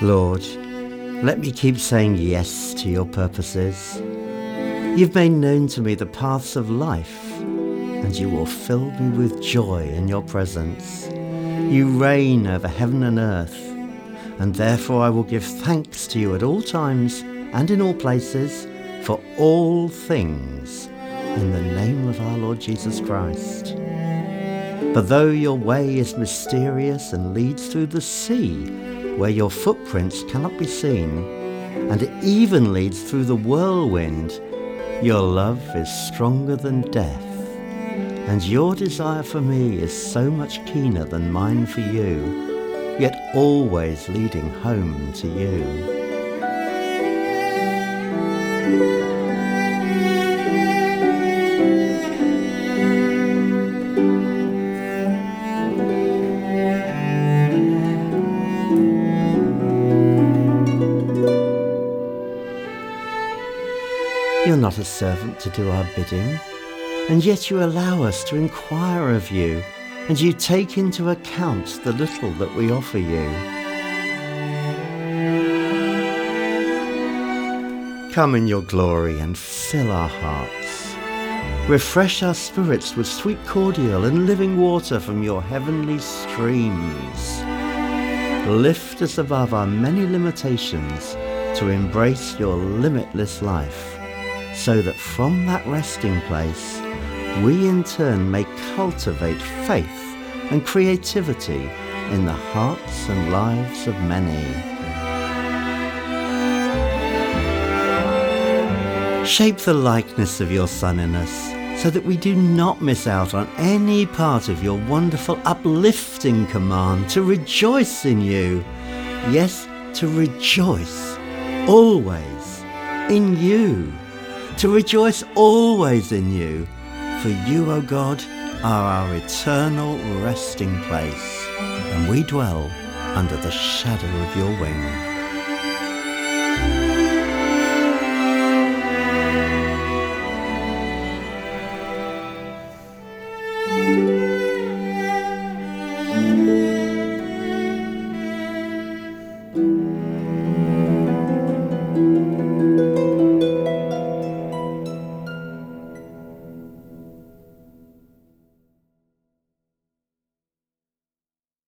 Lord, let me keep saying yes to your purposes. You've made known to me the paths of life, and you will fill me with joy in your presence. You reign over heaven and earth, and therefore I will give thanks to you at all times and in all places for all things in the name of our Lord Jesus Christ. But though your way is mysterious and leads through the sea, where your footprints cannot be seen, and it even leads through the whirlwind. Your love is stronger than death, and your desire for me is so much keener than mine for you, yet always leading home to you. You're not a servant to do our bidding, and yet you allow us to inquire of you, and you take into account the little that we offer you. Come in your glory and fill our hearts. Refresh our spirits with sweet cordial and living water from your heavenly streams. Lift us above our many limitations to embrace your limitless life so that from that resting place, we in turn may cultivate faith and creativity in the hearts and lives of many. Shape the likeness of your Son in us so that we do not miss out on any part of your wonderful uplifting command to rejoice in you. Yes, to rejoice always in you to rejoice always in you, for you, O God, are our eternal resting place, and we dwell under the shadow of your wing.